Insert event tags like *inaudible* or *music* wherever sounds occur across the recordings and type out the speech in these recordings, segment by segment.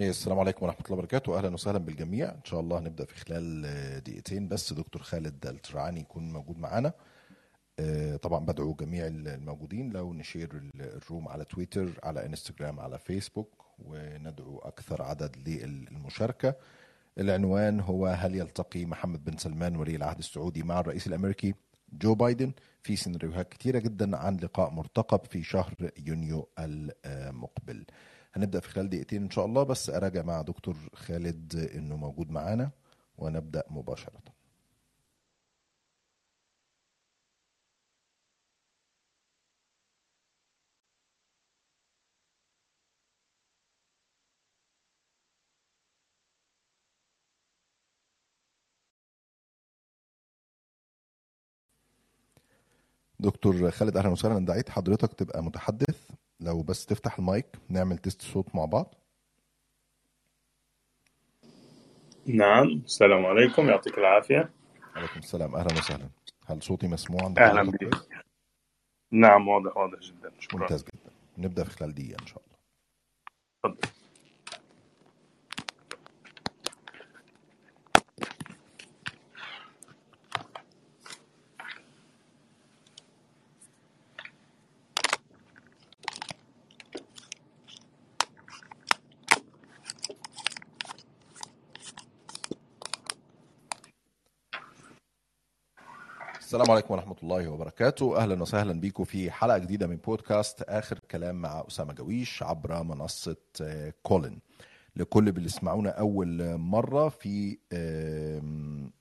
إيه، السلام عليكم ورحمة الله وبركاته. أهلا وسهلا بالجميع. إن شاء الله هنبدأ في خلال آه، دقيقتين. بس دكتور خالد الترعاني يكون موجود معانا. آه، طبعا بدعو جميع الموجودين. لو نشير ال- الروم على تويتر على إنستجرام على فيسبوك وندعو أكثر عدد للمشاركة. العنوان هو هل يلتقي محمد بن سلمان ولي العهد السعودي مع الرئيس الأمريكي جو بايدن؟ في سيناريوهات كتيرة جدا عن لقاء مرتقب في شهر يونيو المقبل. هنبدأ في خلال دقيقتين إن شاء الله بس أراجع مع دكتور خالد إنه موجود معانا ونبدأ مباشرة. دكتور خالد أهلا وسهلا. دعيت حضرتك تبقى متحدث. لو بس تفتح المايك نعمل تيست صوت مع بعض. نعم السلام عليكم يعطيك العافية. عليكم السلام أهلا وسهلا. هل صوتي مسموع أهلا بك؟ نعم واضح واضح جدا شكرا. ممتاز جدا. نبدأ في خلال دقيقة إن شاء الله. تفضل. السلام عليكم ورحمة الله وبركاته. أهلا وسهلا بيكم في حلقة جديدة من بودكاست آخر كلام مع أسامة جويش عبر منصة آه، Callin لكل اللي بيسمعونا أول مرة في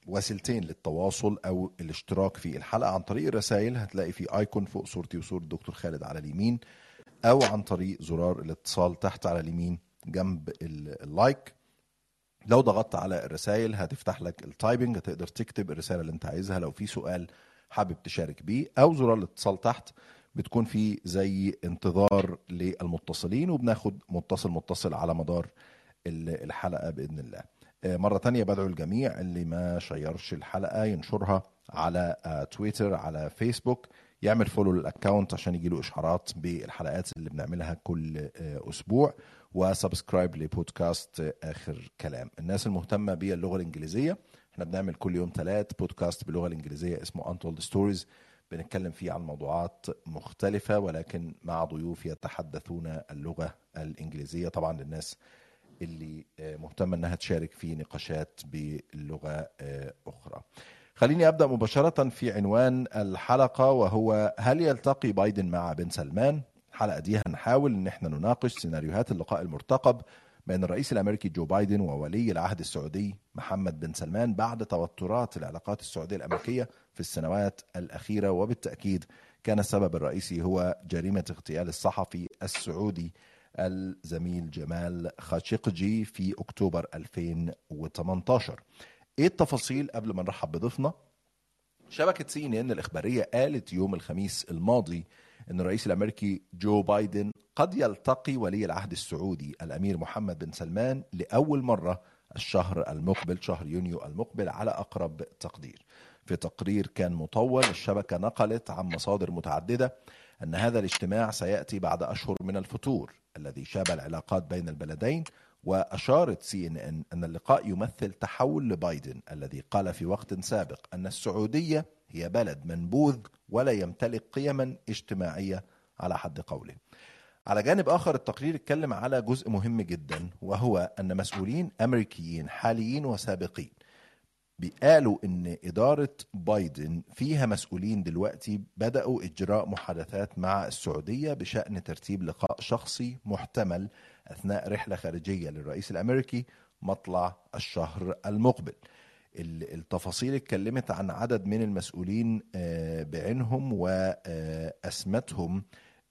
وسيلتين للتواصل أو الاشتراك في الحلقة. عن طريق الرسائل هتلاقي في icon فوق صورتي وصورة دكتور خالد على اليمين أو عن طريق زرار الاتصال تحت على اليمين جنب ال- ال like. لو ضغطت على الرسائل هتفتح لك ال typing هتقدر تكتب الرسالة اللي أنت عايزها. لو في سؤال حابب تشارك بيه أو زرار الاتصال تحت بتكون في زي انتظار للمتصلين وبناخد متصل متصل على مدار ال- الحلقة بإذن الله. آه، مرة تانية بدعو الجميع اللي ما شيرش الحلقة ينشرها على آه، تويتر على فيسبوك. يعمل follow لل account عشان يجيله إشعارات بالحلقات اللي بنعملها كل آه، أسبوع. و subscribe لبودكاست آخر كلام. الناس المهتمة باللغة الإنجليزية إحنا بنعمل كل يوم ثلاث بودكاست باللغة الإنجليزية اسمه Untold ستوريز بنتكلم فيه عن موضوعات مختلفة ولكن مع ضيوف يتحدثون اللغة الإنجليزية طبعا للناس اللي آه، مهتمة إنها تشارك في نقاشات بلغه آه، أخرى. خليني أبدأ مباشرة في عنوان الحلقة وهو هل يلتقي بايدن مع بن سلمان؟ الحلقة دي هنحاول إن إحنا نناقش سيناريوهات اللقاء المرتقب بين الرئيس الأمريكي جو بايدن وولي العهد السعودي محمد بن سلمان بعد توترات العلاقات السعودية الأمريكية في السنوات الأخيرة وبالتأكيد كان السبب الرئيسي هو جريمة اغتيال الصحفي السعودي الزميل جمال خاشقجي في أكتوبر 2018 إيه التفاصيل قبل ما نرحب بضيفنا؟ شبكة سي إن إن الإخبارية قالت يوم الخميس الماضي أن الرئيس الأمريكي جو بايدن قد يلتقي ولي العهد السعودي الأمير محمد بن سلمان لأول مرة الشهر المقبل شهر يونيو المقبل على أقرب تقدير. في تقرير كان مطول الشبكة نقلت عن مصادر متعددة أن هذا الاجتماع سيأتي بعد أشهر من الفتور الذي شاب العلاقات بين البلدين وأشارت سي إن إن أن اللقاء يمثل تحول لبايدن الذي قال في وقت سابق أن السعودية هي بلد منبوذ ولا يمتلك قيما اجتماعية على حد قوله. على جانب آخر التقرير اتكلم على جزء مهم جدا وهو أن مسؤولين أمريكيين حاليين وسابقين قالوا إن إدارة بايدن فيها مسؤولين دلوقتي بدأوا إجراء محادثات مع السعودية بشأن ترتيب لقاء شخصي محتمل أثناء رحلة خارجية للرئيس الأمريكي مطلع الشهر المقبل. ال- التفاصيل اتكلمت عن عدد من المسؤولين آه، بعينهم واسمتهم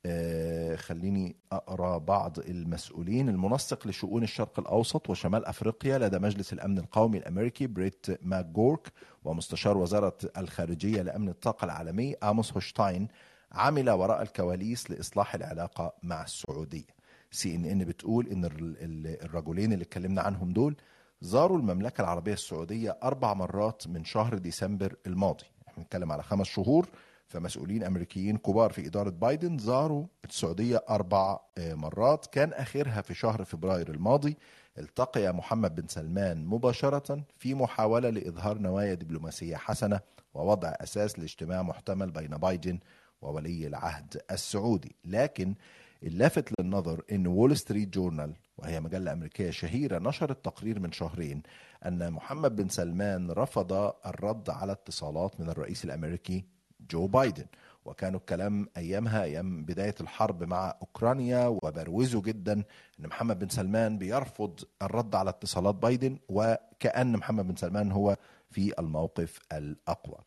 آه، خليني أقرأ بعض المسؤولين. المنسق لشؤون الشرق الأوسط وشمال أفريقيا لدى مجلس الأمن القومي الأمريكي بريت ماكجورك ومستشار وزارة الخارجية لأمن الطاقة العالمي آموس هوشتاين عمل وراء الكواليس لإصلاح العلاقة مع السعودية. سي إن إن بتقول إن ال- ال- الرجلين اللي اتكلمنا عنهم دول زاروا المملكة العربية السعودية أربع مرات من شهر ديسمبر الماضي. إحنا بنتكلم على خمس شهور فمسؤولين أمريكيين كبار في إدارة بايدن زاروا السعودية أربع آه، مرات. كان آخرها في شهر فبراير الماضي. التقي محمد بن سلمان مباشرة في محاولة لإظهار نوايا دبلوماسية حسنة ووضع أساس لاجتماع محتمل بين بايدن وولي العهد السعودي. لكن اللافت للنظر إن وول ستريت جورنال وهي مجلة أمريكية شهيرة نشرت تقرير من شهرين أن محمد بن سلمان رفض الرد على اتصالات من الرئيس الأمريكي جو بايدن وكانوا الكلام أيامها أيام بداية الحرب مع أوكرانيا وبروزوا جدا إن محمد بن سلمان بيرفض الرد على اتصالات بايدن وكأن محمد بن سلمان هو في الموقف الأقوى.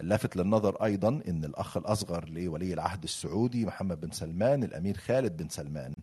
اللافت للنظر أيضا إن الأخ الأصغر لولي العهد السعودي محمد بن سلمان الأمير خالد بن سلمان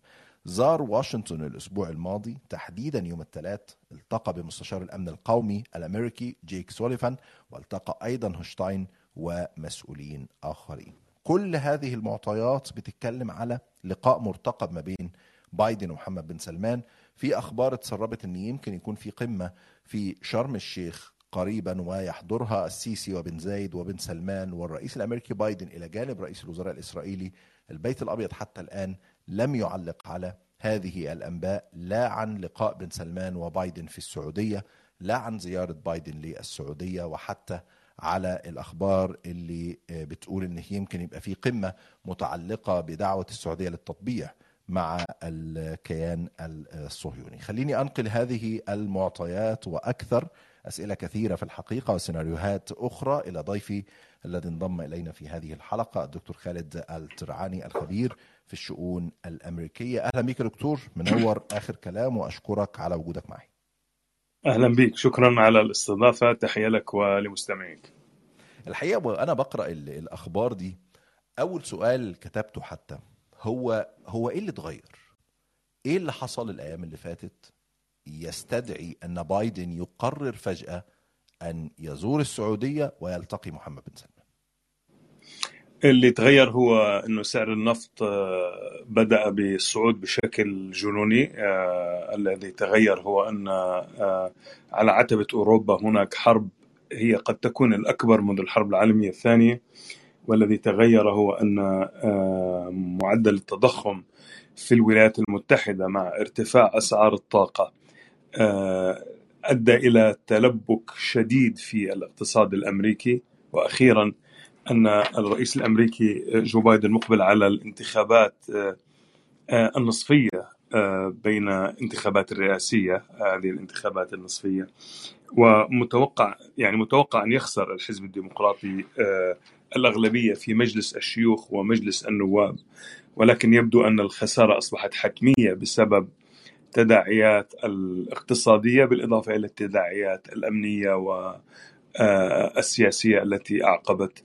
زار واشنطن الأسبوع الماضي تحديدا يوم الثلاث التقى بمستشار الأمن القومي الأمريكي جيك سوليفان والتقى أيضا هوشتاين ومسؤولين آخرين. كل هذه المعطيات بتتكلم على لقاء مرتقب ما بين بايدن ومحمد بن سلمان في أخبار اتسربت إن يمكن يكون في قمة في شرم الشيخ قريبا ويحضرها السيسي وبن زايد وبن سلمان والرئيس الأمريكي بايدن إلى جانب رئيس الوزراء الإسرائيلي. البيت الأبيض حتى الآن لم يعلق على هذه الأنباء لا عن لقاء بن سلمان وبايدن في السعودية لا عن زيارة بايدن للسعودية وحتى على الأخبار اللي بتقول إن يمكن يبقى في قمة متعلقة بدعوة السعودية للتطبيع مع الكيان الصهيوني. خليني أنقل هذه المعطيات وأكثر أسئلة كثيرة في الحقيقة وسيناريوهات أخرى إلى ضيفي الذي انضم إلينا في هذه الحلقة الدكتور خالد الترعاني الخبير في الشؤون الأمريكية. أهلا بك دكتور منور *coughs* آخر كلام وأشكرك على وجودك معي. أهلا بك شكرا على الاستضافة تحية لك ولمستمعيك. الحقيقة وأنا بقرأ الأخبار دي أول سؤال كتبته حتى هو هو إيه اللي اتغير؟ إيه اللي حصل الأيام اللي فاتت؟ يستدعي أن بايدن يقرر فجأة أن يزور السعودية ويلتقي محمد بن سلمان. اللي تغير هو إنه سعر النفط بدأ بالصعود بشكل جنوني. الذي تغير هو أن على عتبة أوروبا هناك حرب هي قد تكون الأكبر منذ الحرب العالمية الثانية. والذي تغير هو أن معدل التضخم في الولايات المتحدة مع ارتفاع أسعار الطاقة أدى إلى تلبك شديد في الاقتصاد الأمريكي. وأخيرا أن الرئيس الأمريكي جو بايدن مقبل على الانتخابات النصفية بين انتخابات الرئاسية هذه الانتخابات النصفية. ومتوقع يعني متوقع أن يخسر الحزب الديمقراطي الأغلبية في مجلس الشيوخ ومجلس النواب. ولكن يبدو أن الخسارة أصبحت حتمية بسبب التداعيات الاقتصادية بالإضافة إلى التداعيات الأمنية والسياسيه التي أعقبت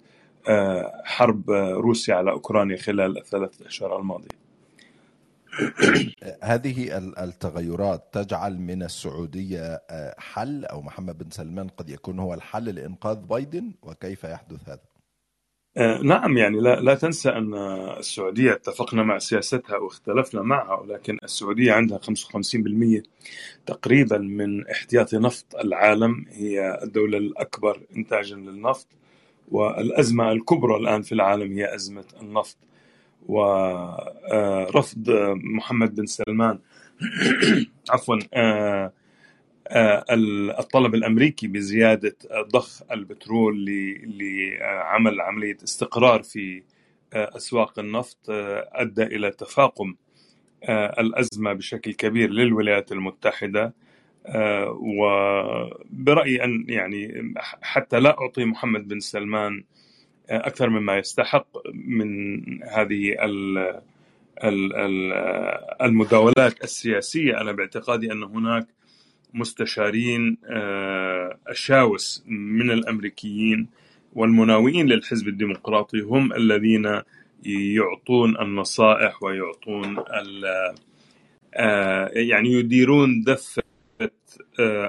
حرب روسيا على أوكرانيا خلال الثلاث أشهر الماضية. *coughs* هذه التغيرات تجعل من السعودية حل أو محمد بن سلمان قد يكون هو الحل لإنقاذ بايدن وكيف يحدث هذا؟ نعم يعني لا, لا تنسى أن السعودية اتفقنا مع سياستها واختلفنا معها ولكن السعودية عندها 55% تقريبا من احتياطي نفط العالم هي الدولة الأكبر إنتاجا للنفط والأزمة الكبرى الآن في العالم هي أزمة النفط. ورفض محمد بن سلمان *coughs* عفوا الطلب الأمريكي بزيادة ضخ البترول لعمل عملية استقرار في أسواق النفط أدى إلى تفاقم الأزمة بشكل كبير للولايات المتحدة وبرايي أن يعني حتى لا أعطي محمد بن سلمان أكثر مما يستحق من هذه المداولات السياسية. أنا باعتقادي أن هناك مستشارين الشاوس من الأمريكيين والمناوئين للحزب الديمقراطي هم الذين يعطون النصائح ويعطون يعني يديرون دفة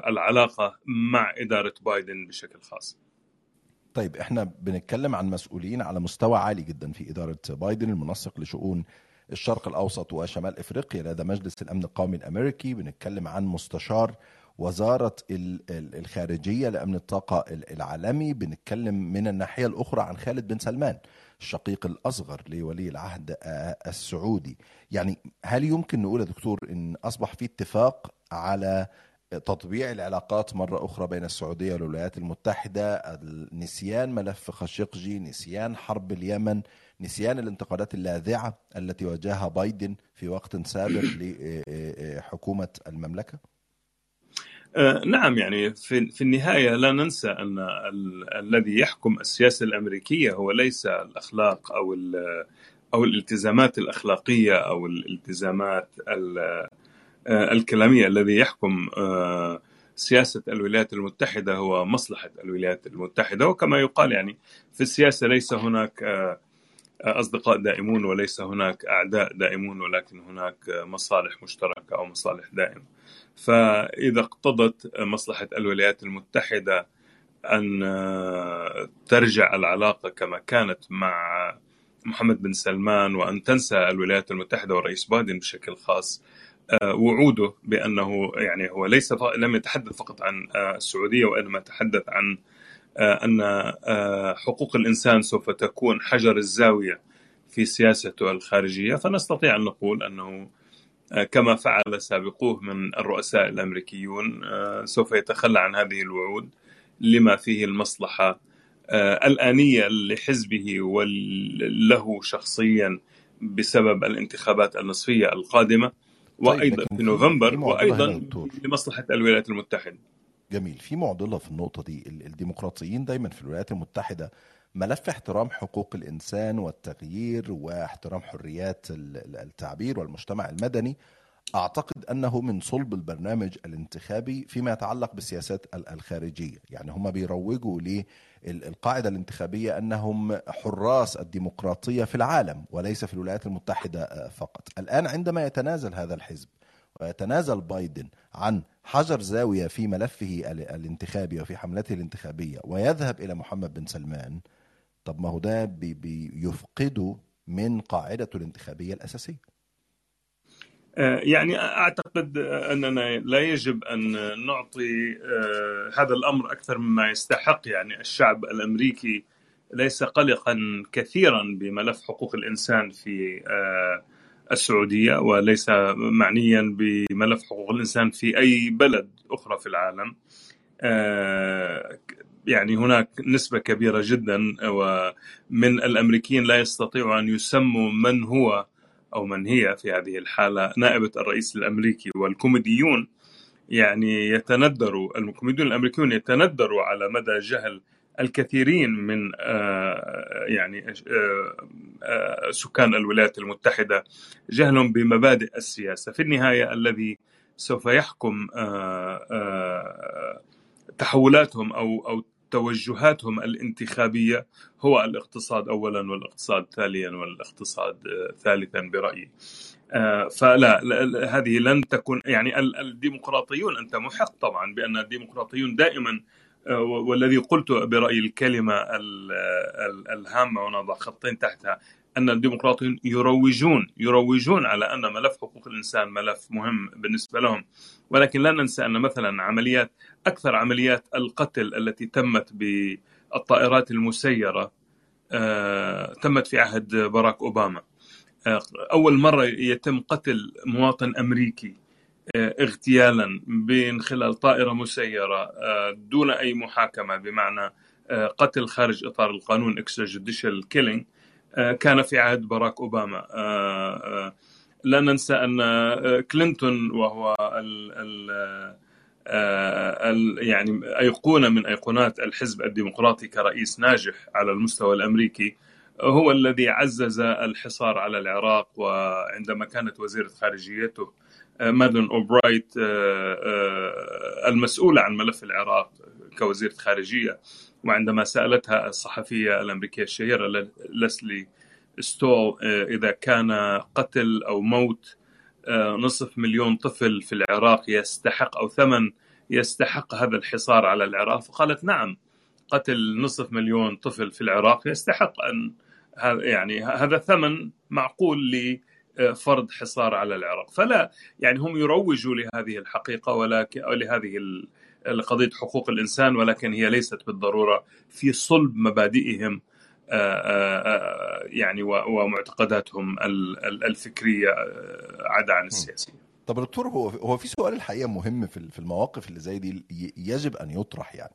العلاقة مع إدارة بايدن بشكل خاص. طيب إحنا بنتكلم عن مسؤولين على مستوى عالي جدا في إدارة بايدن المنسق لشؤون الشرق الأوسط وشمال إفريقيا لدى مجلس الأمن القومي الأمريكي. بنتكلم عن مستشار وزارة الخارجية لأمن الطاقة العالمي. بنتكلم من الناحية الأخرى عن خالد بن سلمان الشقيق الأصغر لولي العهد السعودي. يعني هل يمكن نقول يا دكتور إن أصبح في اتفاق على تطبيع العلاقات مرة أخرى بين السعودية والولايات المتحدة نسيان ملف خاشقجي نسيان حرب اليمن نسيان الانتقادات اللاذعة التي واجهها بايدن في وقت سابق *clears throat* لحكومة المملكة؟ آه، نعم يعني في في النهاية لا ننسى أن ال- الذي يحكم السياسة الأمريكية هو ليس الأخلاق أو ال- أو الالتزامات الأخلاقية أو الالتزامات ال- آه، الكلامية الذي يحكم آه، سياسة الولايات المتحدة هو مصلحة الولايات المتحدة وكما يقال يعني في السياسة ليس هناك آه، أصدقاء دائمون وليس هناك أعداء دائمون ولكن هناك مصالح مشتركة أو مصالح دائمة. فإذا اقتضت مصلحة الولايات المتحدة أن ترجع العلاقة كما كانت مع محمد بن سلمان وأن تنسى الولايات المتحدة والرئيس بايدن بشكل خاص وعوده بأنه يعني هو ليس لم يتحدث فقط عن السعودية وإنما تحدث عن أن حقوق الإنسان سوف تكون حجر الزاوية في سياسته الخارجية. فنستطيع أن نقول أنه كما فعل سابقوه من الرؤساء الأمريكيون سوف يتخلى عن هذه الوعود لما فيه المصلحة الآنية لحزبه وله شخصيا بسبب الانتخابات النصفية القادمة. وأيضا في نوفمبر وأيضا لمصلحه الولايات المتحدة. جميل. في معضلة في النقطة دي. الديمقراطيين دايما في الولايات المتحدة ملف احترام حقوق الإنسان والتغيير واحترام حريات التعبير والمجتمع المدني أعتقد أنه من صلب البرنامج الانتخابي فيما يتعلق بالسياسات الخارجية، يعني هم بيروجوا للقاعده الانتخابية أنهم حراس الديمقراطية في العالم وليس في الولايات المتحدة فقط. الآن عندما يتنازل هذا الحزب ويتنازل بايدن عن حجر زاوية في ملفه الانتخابي وفي حملته الانتخابية ويذهب إلى محمد بن سلمان طب ما هو ده بي بيفقده من قاعدته الانتخابية الأساسية يعني أعتقد أننا لا يجب أن نعطي هذا الأمر أكثر مما يستحق. يعني الشعب الأمريكي ليس قلقا كثيرا بملف حقوق الإنسان في السعودية وليس معنيا بملف حقوق الإنسان في أي بلد أخرى في العالم. يعني هناك نسبة كبيرة جدا ومن الأمريكيين لا يستطيعوا أن يسموا من هو أو من هي في هذه الحالة نائبة الرئيس الأمريكي والكوميديون يعني يتندروا الكوميديون الأمريكيون يتندروا على مدى جهل الكثيرين من يعني سكان الولايات المتحدة جهلهم بمبادئ السياسة. في النهاية الذي سوف يحكم تحولاتهم أو أو توجهاتهم الانتخابية هو الاقتصاد اولا والاقتصاد ثانيا والاقتصاد ثالثا برأيي. فلا هذه لن تكون يعني الديمقراطيون أنت محق طبعا بأن الديمقراطيون دائما والذي قلت برأيي الكلمة الهامة ونضع خطين تحتها أن الديمقراطيون يروجون يروجون على أن ملف حقوق الإنسان ملف مهم بالنسبة لهم. ولكن لا ننسى أن مثلا عمليات أكثر عمليات القتل التي تمت بالطائرات المسيرة تمت في عهد باراك أوباما. أول مرة يتم قتل مواطن أمريكي اغتيالا من خلال طائرة مسيرة دون أي محاكمة بمعنى قتل خارج إطار القانون extra killing كان في عهد باراك أوباما. لا ننسى أن كلينتون وهو ال ال ال يعني أيقونة من أيقونات الحزب الديمقراطي كرئيس ناجح على المستوى الأمريكي هو الذي عزز الحصار على العراق وعندما كانت وزيرة خارجيته مادلين أولبرايت المسؤولة عن ملف العراق كوزيرة خارجية. وعندما سألتها الصحفية الأمريكية الشهيرة ليزلي ستول إذا كان قتل أو موت نصف مليون طفل في العراق يستحق أو ثمن يستحق هذا الحصار على العراق فقالت نعم قتل نصف مليون طفل في العراق يستحق أن يعني هذا ثمن معقول لفرض حصار على العراق. فلا يعني هم يروجوا لهذه الحقيقة ولكن لهذه قضيه حقوق الإنسان ولكن هي ليست بالضرورة في صلب مبادئهم يعني ومعتقداتهم الفكرية عدا عن السياسية. طب دكتور هو هو في سؤال الحقيقة مهم في في المواقف اللي زي دي يجب أن يطرح يعني.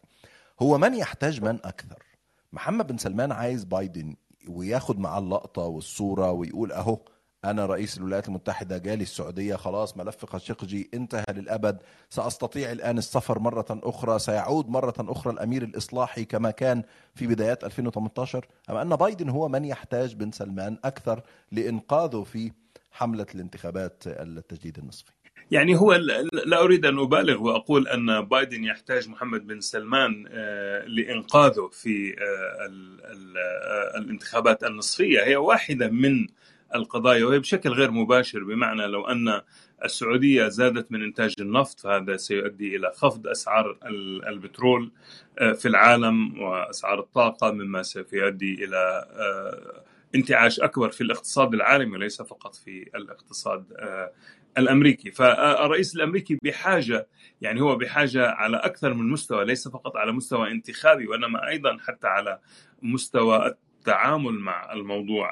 هو من يحتاج من أكثر؟ محمد بن سلمان عايز بايدن وياخد معاه اللقطة والصورة ويقول أهو أنا رئيس الولايات المتحدة جالي السعودية خلاص ملف خاشقجي انتهى للأبد. سأستطيع الآن السفر مرة أخرى سيعود مرة أخرى الأمير الإصلاحي كما كان في بدايات 2018 أم أن بايدن هو من يحتاج بن سلمان أكثر لإنقاذه في حملة الانتخابات التجديد النصفي؟ يعني هو لا أريد أن أبالغ وأقول أن بايدن يحتاج محمد بن سلمان لإنقاذه في الانتخابات النصفية. هي واحدة من القضايا وهي بشكل غير مباشر بمعنى لو أن السعودية زادت من إنتاج النفط فهذا سيؤدي إلى خفض أسعار البترول في العالم وأسعار الطاقة مما سوف يؤدي إلى انتعاش أكبر في الاقتصاد العالمي وليس فقط في الاقتصاد الأمريكي. فالرئيس الأمريكي بحاجة يعني هو بحاجة على أكثر من مستوى ليس فقط على مستوى انتخابي وإنما أيضا حتى على مستوى التعامل مع الموضوع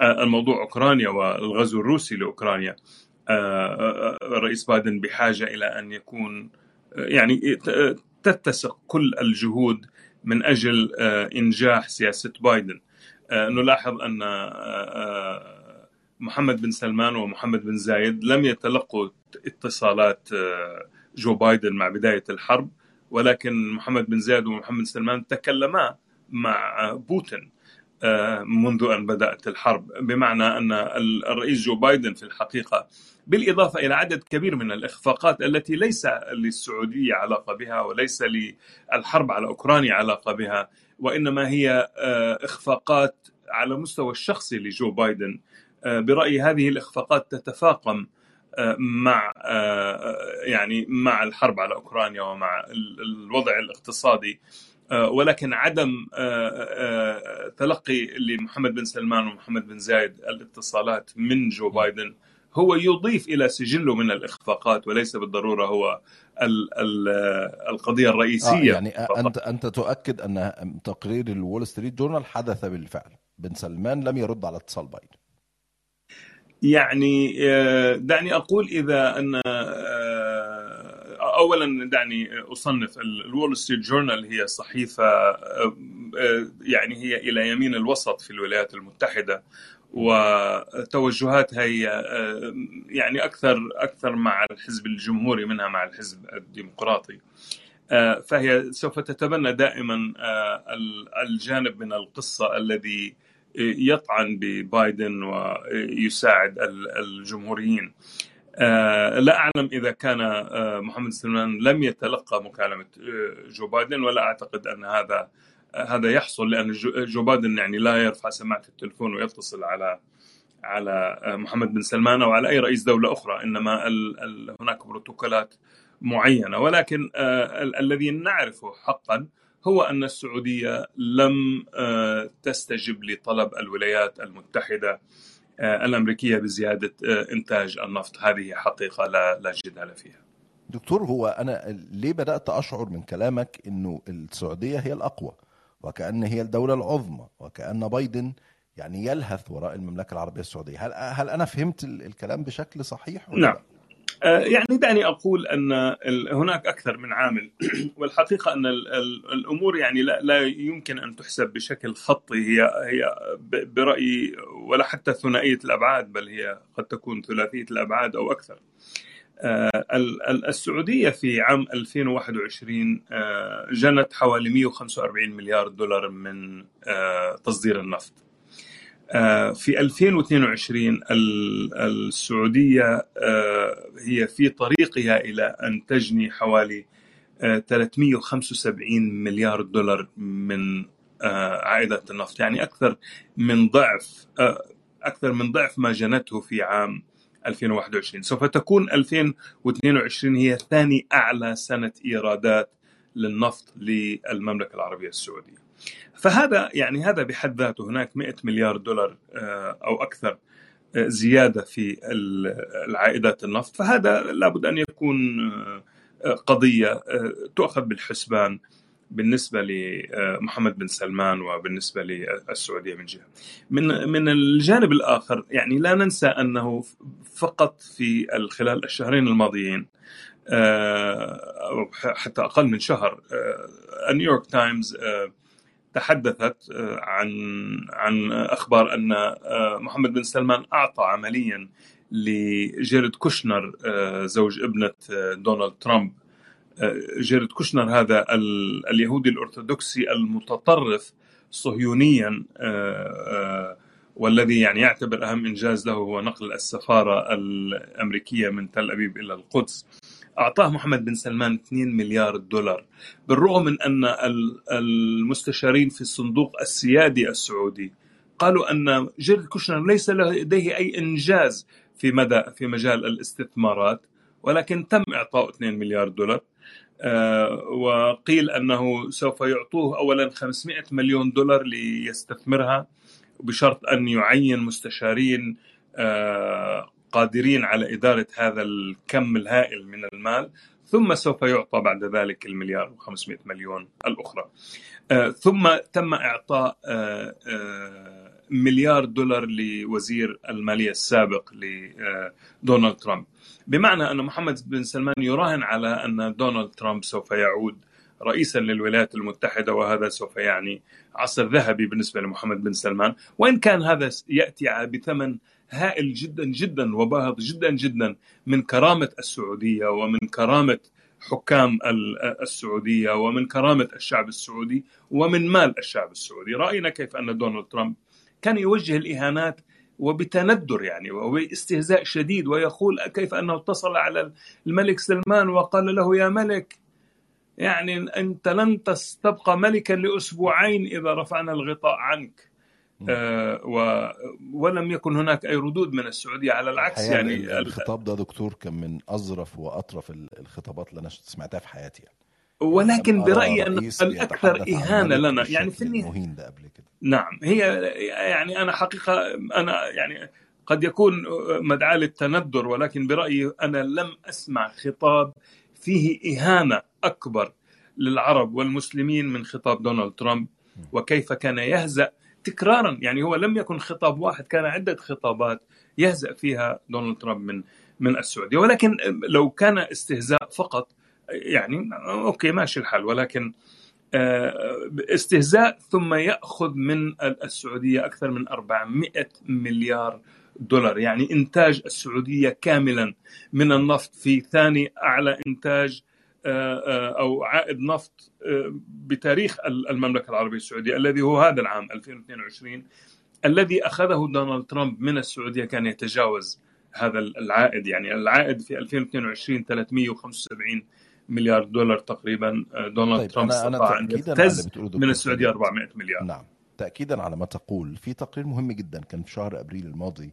الموضوع أوكرانيا والغزو الروسي لأوكرانيا الرئيس بايدن بحاجة إلى أن يكون يعني تتسق كل الجهود من أجل إنجاح سياسة بايدن. نلاحظ أن محمد بن سلمان ومحمد بن زايد لم يتلقوا اتصالات جو بايدن مع بداية الحرب ولكن محمد بن زايد ومحمد سلمان تكلما مع بوتين منذ أن بدأت الحرب. بمعنى أن الرئيس جو بايدن في الحقيقة بالإضافة إلى عدد كبير من الإخفاقات التي ليس للسعودية علاقة بها وليس للحرب على أوكرانيا علاقة بها وإنما هي إخفاقات على مستوى الشخصي لجو بايدن. برأيي هذه الإخفاقات تتفاقم مع يعني مع الحرب على أوكرانيا ومع الوضع الاقتصادي. ولكن عدم تلقي لمحمد بن سلمان ومحمد بن زايد الاتصالات من جو بايدن هو يضيف إلى سجله من الإخفاقات وليس بالضرورة هو ال ال القضية الرئيسية. آه يعني أنت أنت تؤكد أن تقرير الول ستريت جورنال حدث بالفعل. بن سلمان لم يرد على اتصال بايدن. يعني دعني أقول إذا أن اولا دعني أصنف الول ستريت جورنال هي صحيفة يعني هي إلى يمين الوسط في الولايات المتحدة وتوجهاتها هي يعني أكثر أكثر مع الحزب الجمهوري منها مع الحزب الديمقراطي. فهي سوف تتبنى دائما الجانب من القصة الذي يطعن ببايدن ويساعد الجمهوريين. لا أعلم إذا كان محمد سلمان لم يتلقى مكالمة جو بايدن ولا أعتقد أن هذا هذا يحصل لأن جو بايدن يعني لا يرفع سماعة التلفون ويتصل على على محمد بن سلمان أو على أي رئيس دولة أخرى إنما ال ال هناك بروتوكولات معينة. ولكن الذي نعرفه حقا هو أن السعودية لم تستجب لطلب الولايات المتحدة الأمريكية بزيادة إنتاج النفط. هذه حقيقة لا, لا جدال فيها. دكتور هو أنا ليه بدأت أشعر من كلامك أنه السعودية هي الأقوى وكأن هي الدولة العظمى وكأن بايدن يعني يلهث وراء المملكة العربية السعودية؟ هل, هل أنا فهمت الكلام بشكل صحيح؟ ولا نعم. يعني دعني أقول أن هناك أكثر من عامل *clears throat* والحقيقة أن الأمور يعني لا, يمكن أن تحسب بشكل خطي هي هي برأيي ولا حتى ثنائية الأبعاد بل هي قد تكون ثلاثية الأبعاد أو أكثر. السعودية في عام 2021 جنت حوالي 145 مليار دولار من تصدير النفط. في 2022 السعودية هي في طريقها إلى أن تجني حوالي 375 مليار دولار من عائدات النفط. يعني أكثر من ضعف أكثر من ضعف ما جنته في عام 2021 سوف تكون 2022 هي ثاني أعلى سنة إيرادات للنفط للمملكة العربية السعودية. فهذا يعني هذا بحد ذاته هناك 100 مليار دولار أو أكثر زيادة في العائدات النفط. فهذا لابد أن يكون قضية تؤخذ بالحسبان بالنسبة لمحمد بن سلمان وبالنسبة للسعودية من جهة. من من الجانب الآخر يعني لا ننسى أنه فقط في خلال الشهرين الماضيين أو حتى أقل من شهر نيويورك تايمز تحدثت عن عن أخبار أن محمد بن سلمان أعطى عمليا لجيرد كوشنر زوج ابنة دونالد ترامب. جيرد كوشنر هذا اليهودي الأرثوذكسي المتطرف صهيونيا والذي يعني يعتبر أهم إنجاز له هو نقل السفارة الأمريكية من تل أبيب إلى القدس. أعطاه محمد بن سلمان 2 مليار دولار بالرغم من أن المستشارين في الصندوق السيادي السعودي قالوا أن جيرد كوشنر ليس لديه أي إنجاز في مدى في مجال الاستثمارات ولكن تم اعطائه 2 مليار دولار وقيل أنه سوف يعطوه اولا 500 مليون دولار ليستثمرها بشرط أن يعين مستشارين قادرين على إدارة هذا الكم الهائل من المال ثم سوف يعطى بعد ذلك المليار و500 مليون الأخرى. ثم تم إعطاء مليار دولار لوزير المالية السابق لدونالد ترامب. بمعنى أن محمد بن سلمان يراهن على أن دونالد ترامب سوف يعود رئيسا للولايات المتحدة وهذا سوف يعني عصر ذهبي بالنسبة لمحمد بن سلمان. وإن كان هذا يأتي بثمن هائل جدا جدا وباهظ جدا جدا من كرامة السعودية ومن كرامة حكام السعودية ومن كرامة الشعب السعودي ومن مال الشعب السعودي، رأينا كيف أن دونالد ترامب كان يوجه الإهانات وبتندر يعني وباستهزاء شديد ويقول كيف أنه اتصل على الملك سلمان وقال له يا ملك يعني أنت لن تبقى ملكا لأسبوعين إذا رفعنا الغطاء عنك. و... ولم يكن هناك أي ردود من السعودية على العكس يعني الخطاب ده دكتور كان من أظرف وأطرف الخطابات اللي أنا سمعتها في حياتي يعني. ولكن برأيي أن الأكثر إهانة لنا يعني في النهايه المهين ده قبل كده. نعم هي يعني أنا حقيقة أنا يعني قد يكون مدعاة للتندر ولكن برأيي أنا لم أسمع خطاب فيه إهانة أكبر للعرب والمسلمين من خطاب دونالد ترامب وكيف كان يهزأ تكرارا. يعني هو لم يكن خطاب واحد كان عدة خطابات يهزأ فيها دونالد ترامب من من السعودية. ولكن لو كان استهزاء فقط يعني أوكي ماشي الحال. ولكن استهزاء ثم يأخذ من السعودية أكثر من 400 مليار دولار. يعني إنتاج السعودية كاملا من النفط في ثاني أعلى إنتاج أو عائد نفط بتاريخ المملكة العربية السعودية الذي هو هذا العام 2022 الذي أخذه دونالد ترامب من السعودية كان يتجاوز هذا العائد. يعني العائد في 2022 375 مليار دولار تقريبا دونالد طيب ترامب استطاع أن يبتز من السعودية 400 مليار. نعم. تأكيدا على ما تقول في تقرير مهم جدا كان في شهر أبريل الماضي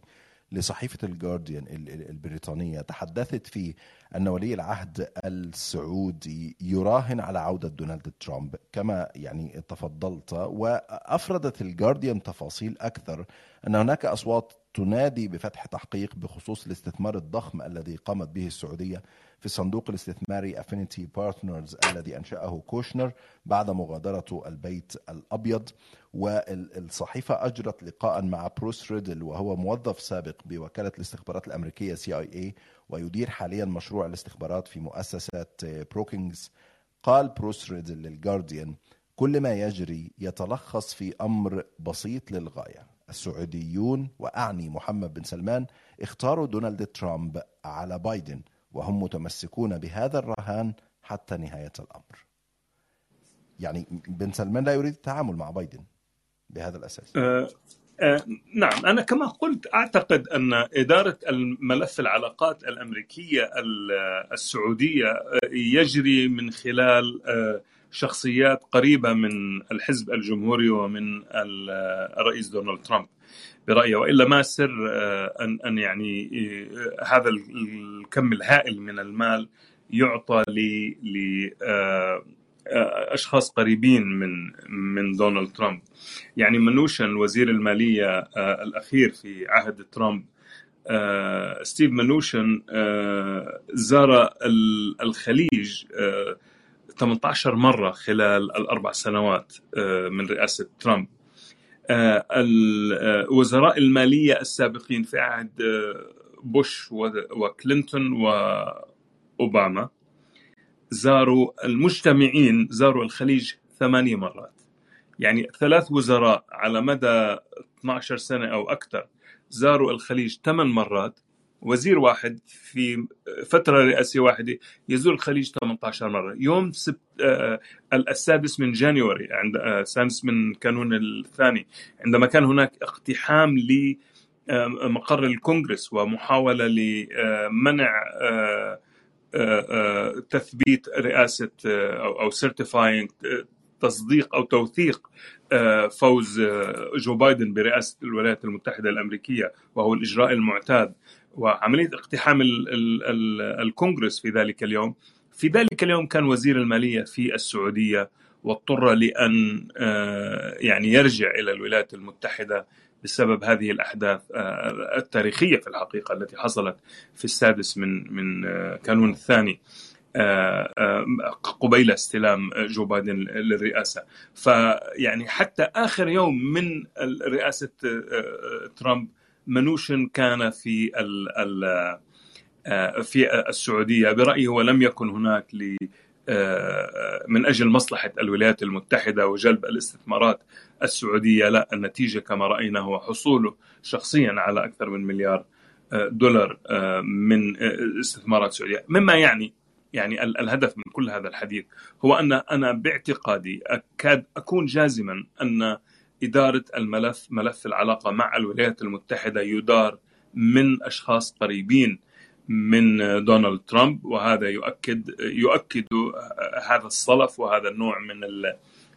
لصحيفة الجارديان البريطانية تحدثت فيه أن ولي العهد السعودي يراهن على عودة دونالد ترامب كما يعني تفضلت وأفردت الجارديان تفاصيل أكثر أن هناك أصوات تنادي بفتح تحقيق بخصوص الاستثمار الضخم الذي قامت به السعودية في الصندوق الاستثماري افينيتي بارتنرز الذي أنشأه كوشنر بعد مغادرته البيت الأبيض. والصحيفة أجرت لقاء مع بروس ريدل وهو موظف سابق بوكالة الاستخبارات الأمريكية CIA ويدير حاليا مشروع الاستخبارات في مؤسسة بروكينجز قال بروس ريدل للجارديان كل ما يجري يتلخص في أمر بسيط للغاية. السعوديون وأعني محمد بن سلمان اختاروا دونالد ترامب على بايدن وهم متمسكون بهذا الرهان حتى نهاية الأمر. يعني بن سلمان لا يريد التعامل مع بايدن بهذا الأساس. آه آه نعم أنا كما قلت أعتقد أن إدارة الملف العلاقات الأمريكية السعودية يجري من خلال شخصيات قريبة من الحزب الجمهوري ومن الرئيس دونالد ترامب. برأيي وإلا ما سر أن أن يعني هذا الكم الهائل من المال يعطى ل أشخاص قريبين من من دونالد ترامب. يعني منوشن وزير المالية الأخير في عهد ترامب ستيف منوشن زار الخليج 18 مرة خلال الأربع سنوات آه، من رئاسة ترامب. وزراء المالية السابقين في عهد بوش وكلينتون وأوباما زاروا المجتمعين زاروا الخليج ثمانية مرات. يعني ثلاث وزراء على مدى 12 سنة أو أكثر زاروا الخليج ثمان مرات وزير واحد في فترة رئاسية واحدة يزور الخليج 18 مرة. يوم سبت آه السادس من جانيوري عند آه السادس من كانون الثاني. عندما كان هناك اقتحام لمقر الكونغرس ومحاولة لمنع آه آه، آه، تثبيت رئاسة آه، أو certifying تصديق أو توثيق فوز جو بايدن برئاسة الولايات المتحدة الأمريكية وهو الإجراء المعتاد. وعملية اقتحام الكونغرس في ذلك اليوم. في ذلك اليوم كان وزير المالية في السعودية واضطر لأن يعني يرجع إلى الولايات المتحدة بسبب هذه الأحداث آه، التاريخية في الحقيقة التي حصلت في السادس من من آه، كانون الثاني. آه، قبيل استلام جو بايدن للرئاسة. فيعني حتى آخر يوم من رئاسة ترامب منوشن كان في ال في السعودية. برايي هو لم يكن هناك من أجل مصلحة الولايات المتحدة وجلب الاستثمارات السعودية لا النتيجة كما رأينا هو حصوله شخصيا على أكثر من مليار آه، دولار آه، من آه، استثمارات سعودية. مما يعني يعني الهدف من كل هذا الحديث هو أن أنا باعتقادي أكاد أكون جازما أن إدارة الملف ملف العلاقة مع الولايات المتحدة يدار من أشخاص قريبين من دونالد ترامب وهذا يؤكد يؤكد هذا الصلف وهذا النوع من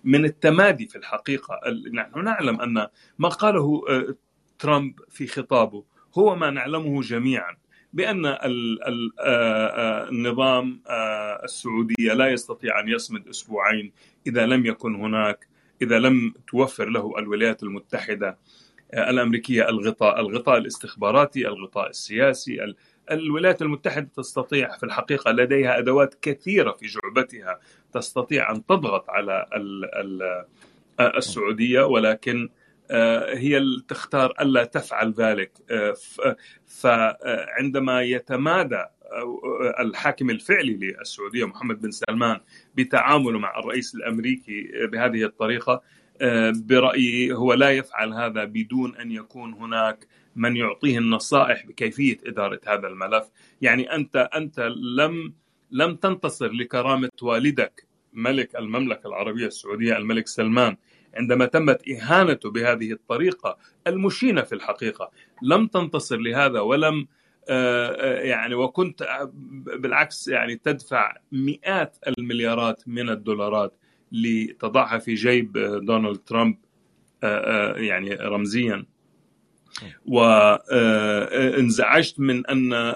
من التمادي في الحقيقة. نحن نعلم أن ما قاله آه، ترامب في خطابه هو ما نعلمه جميعا بأن آه، آه، النظام السعودية لا يستطيع أن يصمد أسبوعين إذا لم يكن هناك إذا لم توفر له الولايات المتحدة الأمريكية الغطاء الغطاء الاستخباراتي الغطاء السياسي الولايات المتحدة تستطيع في الحقيقة لديها أدوات كثيرة في جعبتها تستطيع أن تضغط على السعودية ولكن آه، هي تختار ألا تفعل ذلك. آه، فعندما يتمادى آه، الحاكم الفعلي للسعودية محمد بن سلمان بتعامله مع الرئيس الأمريكي بهذه الطريقة برأيي هو لا يفعل هذا بدون أن يكون هناك من يعطيه النصائح بكيفية إدارة هذا الملف. يعني أنت أنت لم لم تنتصر لكرامة والدك ملك المملكة العربية السعودية الملك سلمان عندما تمت إهانته بهذه الطريقة المشينة في الحقيقة. لم تنتصر لهذا ولم آه، آه، يعني وكنت بالعكس يعني تدفع مئات المليارات من الدولارات لتضعها في جيب دونالد ترامب آه، يعني رمزيا. وانزعجت من أن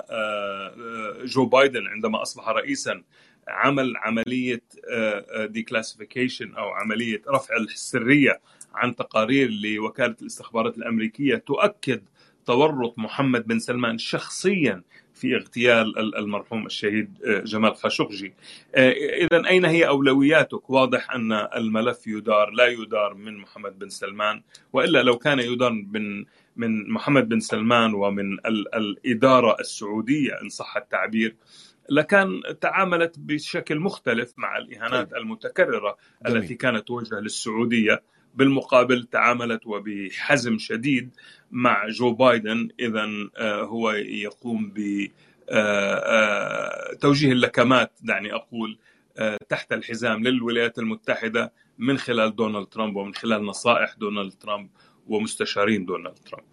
جو بايدن عندما أصبح رئيسا عمل عملية declassification أو عملية رفع السرية عن تقارير لوكالة الاستخبارات الأمريكية تؤكد تورط محمد بن سلمان شخصيا في اغتيال المرحوم الشهيد جمال خاشقجي اذا أين هي أولوياتك واضح أن الملف يدار لا يدار من محمد بن سلمان وإلا لو كان يدار من من محمد بن سلمان ومن الإدارة السعودية إن صح التعبير لكان تعاملت بشكل مختلف مع الإهانات طيب. المتكررة جميل. التي كانت توجه للسعودية بالمقابل تعاملت وبحزم شديد مع جو بايدن اذا آه، هو يقوم ب آه، آه، توجيه اللكمات دعني أقول تحت الحزام للولايات المتحدة من خلال دونالد ترامب ومن خلال نصائح دونالد ترامب ومستشارين دونالد ترامب.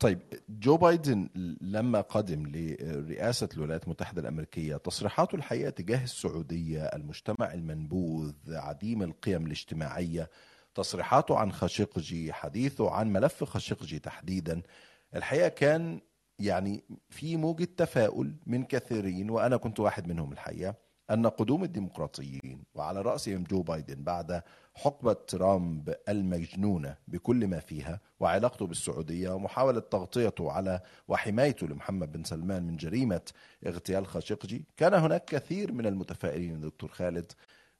طيب جو بايدن لما قدم لرئاسة الولايات المتحدة الأمريكية تصريحاته الحقيقة تجاه السعودية المجتمع المنبوذ عديم القيم الاجتماعية تصريحاته عن خاشقجي حديثه عن ملف خاشقجي تحديدا. الحقيقة كان يعني في موجة تفاؤل من كثيرين وأنا كنت واحد منهم الحقيقة أن قدوم الديمقراطيين وعلى رأسهم جو بايدن بعد حقبة ترامب المجنونة بكل ما فيها وعلاقته بالسعودية ومحاولة تغطيته على وحمايته لمحمد بن سلمان من جريمة اغتيال خاشقجي كان هناك كثير من المتفائلين. دكتور خالد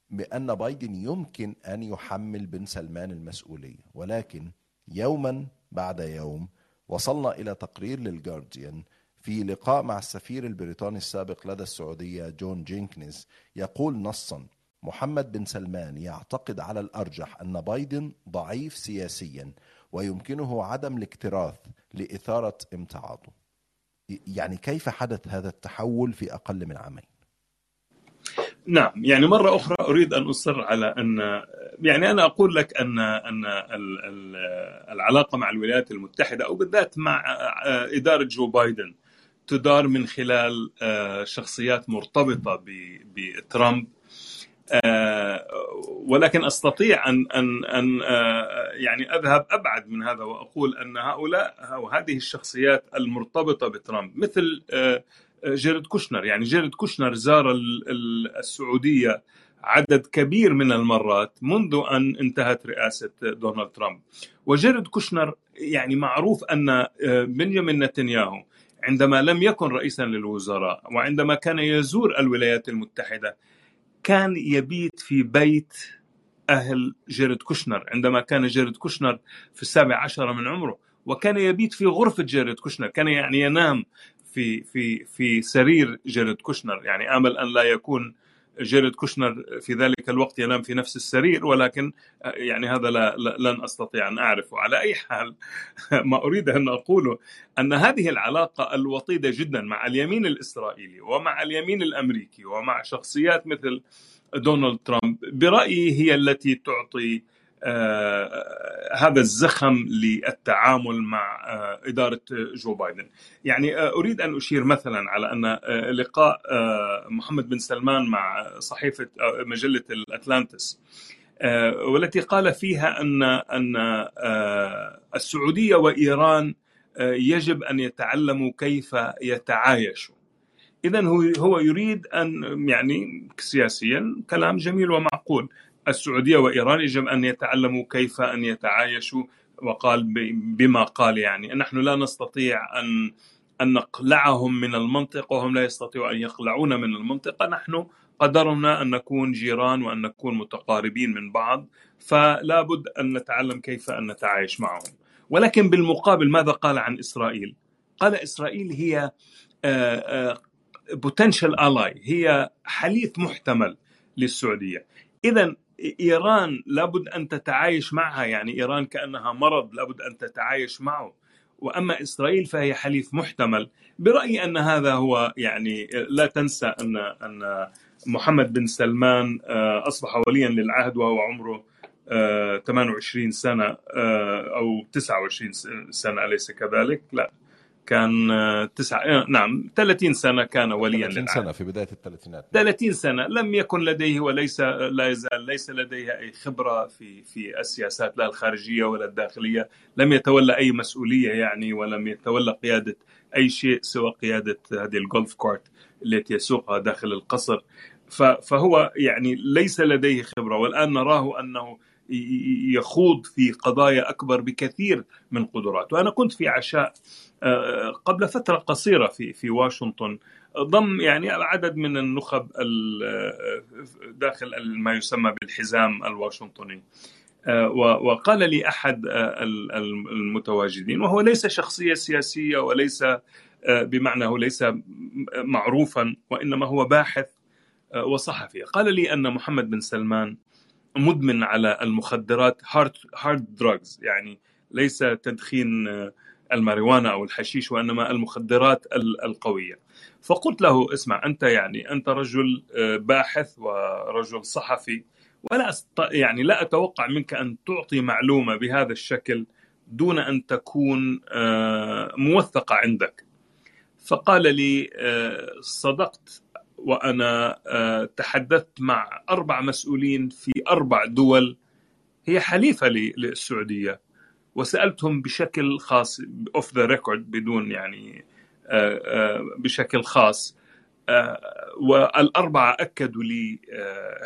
بأن بايدن يمكن أن يحمل بن سلمان المسؤولية ولكن يوما بعد يوم وصلنا إلى تقرير للجارديان في لقاء مع السفير البريطاني السابق لدى السعودية جون جينكنز يقول نصا محمد بن سلمان يعتقد على الأرجح أن بايدن ضعيف سياسيا ويمكنه عدم الاكتراث لإثارة امتعاضه يعني كيف حدث هذا التحول في أقل من عامين؟ نعم يعني مرة أخرى أريد أن أصر على أن يعني أنا أقول لك أن أن العلاقة مع الولايات المتحدة أو بالذات مع إدارة جو بايدن تدار من خلال شخصيات مرتبطة بترامب. ولكن أستطيع أن أن أن يعني أذهب أبعد من هذا وأقول أن هؤلاء أو هذه الشخصيات المرتبطة بترامب مثل جيرد كوشنر. يعني جيرد كوشنر زار السعودية عدد كبير من المرات منذ أن انتهت رئاسة دونالد ترامب. وجيرد كوشنر يعني معروف أن بنيامين نتنياهو عندما لم يكن رئيسا للوزراء وعندما كان يزور الولايات المتحدة كان يبيت في بيت أهل جيرد كوشنر. عندما كان جيرد كوشنر في السابع عشر من عمره وكان يبيت في غرفة جيرد كوشنر. كان يعني ينام في في في سرير جيرد كوشنر. يعني آمل أن لا يكون جيرد كوشنر في ذلك الوقت ينام في نفس السرير ولكن يعني هذا لا لن أستطيع أن أعرفه. على أي حال *laughs* ما أريد أن أقوله أن هذه العلاقة الوطيدة جدا مع اليمين الإسرائيلي ومع اليمين الأمريكي ومع شخصيات مثل دونالد ترامب برأيي هي التي تعطي هذا الزخم للتعامل مع آه إدارة جو بايدن. يعني آه أريد أن أشير مثلا على أن لقاء محمد بن سلمان مع صحيفة مجلة الأتلانتس والتي قال فيها أن أن السعودية وإيران يجب أن يتعلموا كيف يتعايشوا. إذا هو هو يريد أن يعني سياسيا كلام جميل ومعقول. السعودية وإيران يجب أن يتعلموا كيف أن يتعايشوا وقال بما قال يعني. نحن لا نستطيع أن أن نقلعهم من المنطقة وهم لا يستطيعوا أن يقلعون من المنطقة. نحن قدرنا أن نكون جيران وأن نكون متقاربين من بعض فلا بد أن نتعلم كيف أن نتعايش معهم. ولكن بالمقابل ماذا قال عن إسرائيل؟ قال إسرائيل هي potential ally هي حليف محتمل للسعودية. إذا إيران لابد أن تتعايش معها يعني إيران كأنها مرض لابد أن تتعايش معه. وأما إسرائيل فهي حليف محتمل. برأيي أن هذا هو يعني لا تنسى أن أن محمد بن سلمان أصبح وليا للعهد وهو عمره 28 سنة أو 29 سنة أليس كذلك؟ لا. كان تسعة نعم 30 سنة كان وليا 30 سنة في بداية الثلاثينات. 30 سنة لم يكن لديه وليس لا يزال ليس لديه أي خبرة في في السياسات لا الخارجية ولا الداخلية. لم يتولى أي مسؤولية يعني ولم يتولى قيادة أي شيء سوى قيادة هذه الجولف كارت التي يسوقها داخل القصر. فهو يعني ليس لديه خبرة. والآن نراه أنه يخوض في قضايا أكبر بكثير من قدراته. أنا كنت في عشاء قبل فترة قصيرة في في واشنطن. ضم يعني عدد من النخب داخل ما يسمى بالحزام الواشنطني. وقال لي أحد المتواجدين وهو ليس شخصية سياسية وليس بمعنى هو ليس معروفا وإنما هو باحث وصحفي. قال لي أن محمد بن سلمان مدمن على المخدرات hard hard drugs يعني ليس تدخين الماريوانا أو الحشيش وإنما المخدرات القوية. فقلت له اسمع أنت يعني أنت رجل باحث ورجل صحفي ولا يعني لا أتوقع منك أن تعطي معلومة بهذا الشكل دون أن تكون موثقة عندك. فقال لي صدقت وأنا تحدثت مع أربع مسؤولين في أربع دول هي حليفة للسعودية وسألتهم بشكل خاص off the record بدون يعني بشكل خاص والأربعة أكدوا لي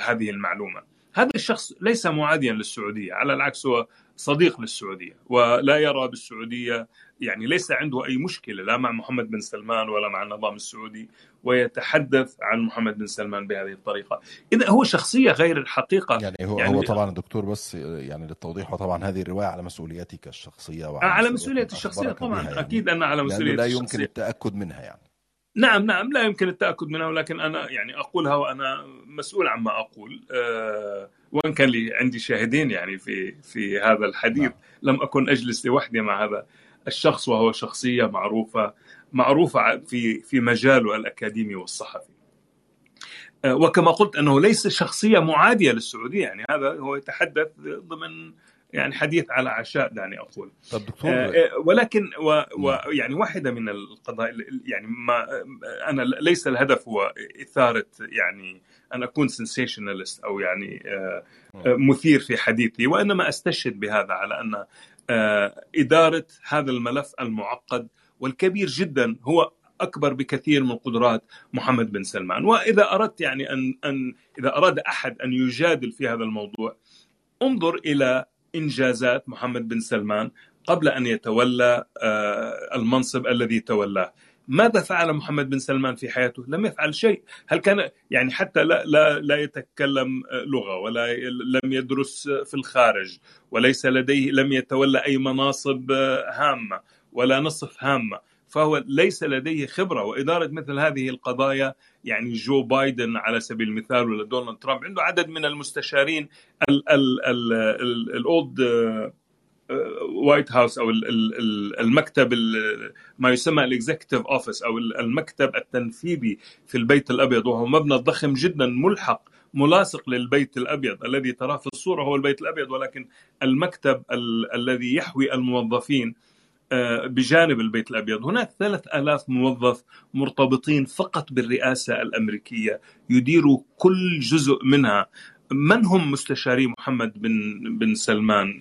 هذه المعلومة. هذا الشخص ليس معاديا للسعودية على العكس هو صديق للسعودية ولا يرى بالسعودية يعني ليس عنده أي مشكلة لا مع محمد بن سلمان ولا مع النظام السعودي ويتحدث عن محمد بن سلمان بهذه الطريقة. إذا هو شخصية غير الحقيقة. يعني هو يعني هو طبعا الدكتور بس يعني للتوضيح وطبعا هذه الرواية على مسؤوليتك الشخصية وعلى على مسؤوليتي الشخصية طبعا يعني. أكيد أنا على مسؤوليتي لا يمكن الشخصية. التأكد منها يعني. نعم نعم لا يمكن التأكد منها ولكن أنا يعني أقولها وأنا مسؤول عما أقول. أه وإن كان لي عندي شاهدين يعني في في هذا الحديث نعم. لم أكن أجلس لوحدي مع هذا الشخص وهو شخصية معروفة معروفة في في مجاله الأكاديمي والصحفي. أه وكما قلت أنه ليس شخصية معادية للسعودية يعني هذا هو يتحدث ضمن يعني حديث على عشاء دعني أقول. طب دكتور آه ولكن و و يعني واحدة من القضايا يعني ما أنا ليس الهدف هو إثارة يعني أن أكون سنسيشنالست أو يعني آه مثير في حديثي وإنما أستشهد بهذا على أن آه إدارة هذا الملف المعقد والكبير جدا هو أكبر بكثير من قدرات محمد بن سلمان. وإذا أردت يعني ان ان إذا أراد أحد أن يجادل في هذا الموضوع انظر إلى إنجازات محمد بن سلمان قبل أن يتولى المنصب الذي تولاه. ماذا فعل محمد بن سلمان في حياته؟ لم يفعل شيء، هل كان يعني حتى لا لا لا يتكلم لغة ولا لم يدرس في الخارج وليس لديه لم يتولى أي مناصب هامة ولا نصف هامة، فهو ليس لديه خبرة. وإدارة مثل هذه القضايا يعني جو بايدن على سبيل المثال ولا دونالد ترامب عنده عدد من المستشارين ال old White House أو المكتب ما يسمى ال executive office أو المكتب التنفيذي في البيت الأبيض وهو مبنى ضخم جدا ملحق ملاصق للبيت الأبيض الذي تراه في الصورة هو البيت الأبيض ولكن المكتب ال الذي يحوي الموظفين بجانب البيت الأبيض. هناك ثلاث ألاف موظف مرتبطين فقط بالرئاسة الأمريكية يديروا كل جزء منها. من هم مستشاري محمد بن بن سلمان؟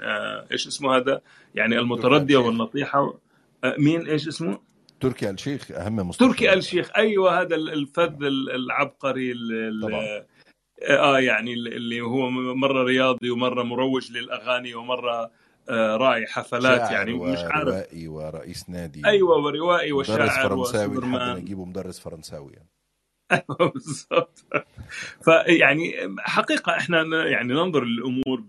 إيش اسمه هذا؟ يعني المتردية والنطيحة. مين؟ إيش اسمه؟ تركي الشيخ أهم مستشار. تركي الشيخ أيوه هذا الفذ العبقري طبعا. آه يعني اللي هو مرة رياضي ومرة مروج للأغاني ومرة راعي حفلات يعني مش عارف. روائي ورئيس نادي. أيوه وروائي وشاعر فرنساوي لحد نجيبه مدرس فرنساوي يعني. *laughs* بالضبط. فيعني حقيقة إحنا يعني ننظر للأمور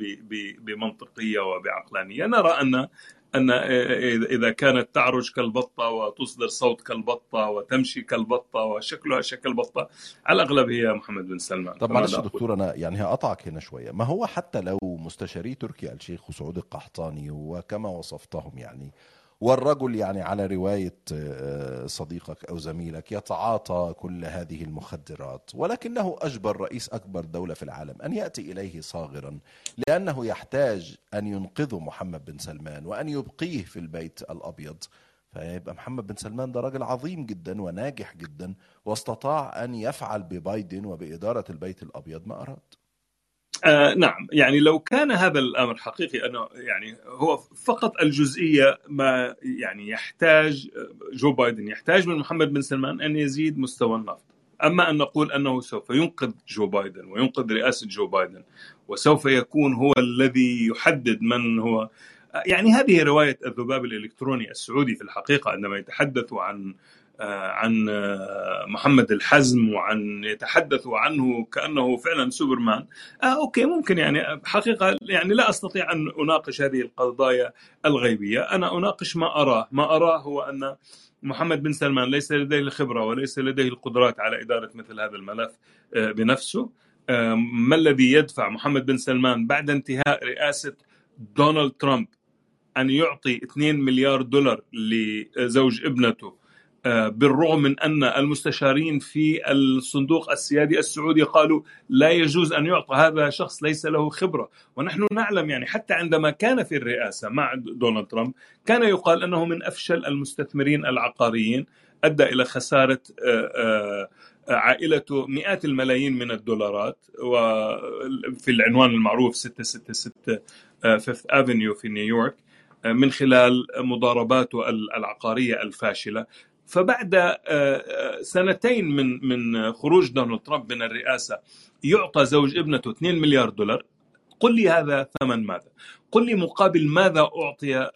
بمنطقية وبعقلانية. نرى ان أن اذا كانت تعرج كالبطة وتصدر صوت كالبطة وتمشي كالبطة وشكلها شكل بطة على الأغلب هي محمد بن سلمان طب معلش دكتور أنا يعني هقطعك هنا شوية. ما هو حتى لو مستشاري تركي الشيخ وسعود القحطاني وكما وصفتهم يعني والرجل يعني على رواية صديقك أو زميلك يتعاطى كل هذه المخدرات ولكنه أجبر رئيس أكبر دولة في العالم أن يأتي إليه صاغرا لأنه يحتاج أن ينقذ محمد بن سلمان وأن يبقيه في البيت الأبيض. فيبقى محمد بن سلمان ده راجل عظيم جدا وناجح جدا واستطاع أن يفعل ببايدن وبإدارة البيت الأبيض ما أراد. آه نعم. يعني لو كان هذا الأمر حقيقي أنه يعني هو فقط الجزئية ما يعني يحتاج جو بايدن يحتاج من محمد بن سلمان أن يزيد مستوى النفط. أما أن نقول أنه سوف ينقذ جو بايدن وينقذ رئاسة جو بايدن وسوف يكون هو الذي يحدد من هو يعني هذه رواية الذباب الإلكتروني السعودي في الحقيقة عندما يتحدثوا عن عن محمد الحزم وعن يتحدثوا عنه كأنه فعلا سوبرمان. آه okay ممكن يعني حقيقة يعني لا أستطيع أن أناقش هذه القضايا الغيبية. أنا أناقش ما أراه. ما أراه هو أن محمد بن سلمان ليس لديه الخبرة وليس لديه القدرات على إدارة مثل هذا الملف بنفسه. ما الذي يدفع محمد بن سلمان بعد انتهاء رئاسة دونالد ترامب أن يعطي 2 مليار دولار لزوج ابنته بالرغم من أن المستشارين في الصندوق السيادي السعودي قالوا لا يجوز أن يعطى هذا شخص ليس له خبرة، ونحن نعلم يعني حتى عندما كان في الرئاسة مع دونالد ترامب كان يقال أنه من أفشل المستثمرين العقاريين أدى إلى خسارة عائلته مئات الملايين من الدولارات وفي العنوان المعروف 666 Fifth Avenue في نيويورك من خلال مضارباته العقارية الفاشلة. فبعد سنتين من من خروج دونالد ترامب من الرئاسة يعطى زوج ابنته 2 مليار دولار. قل لي هذا ثمن ماذا؟ قل لي مقابل ماذا أعطي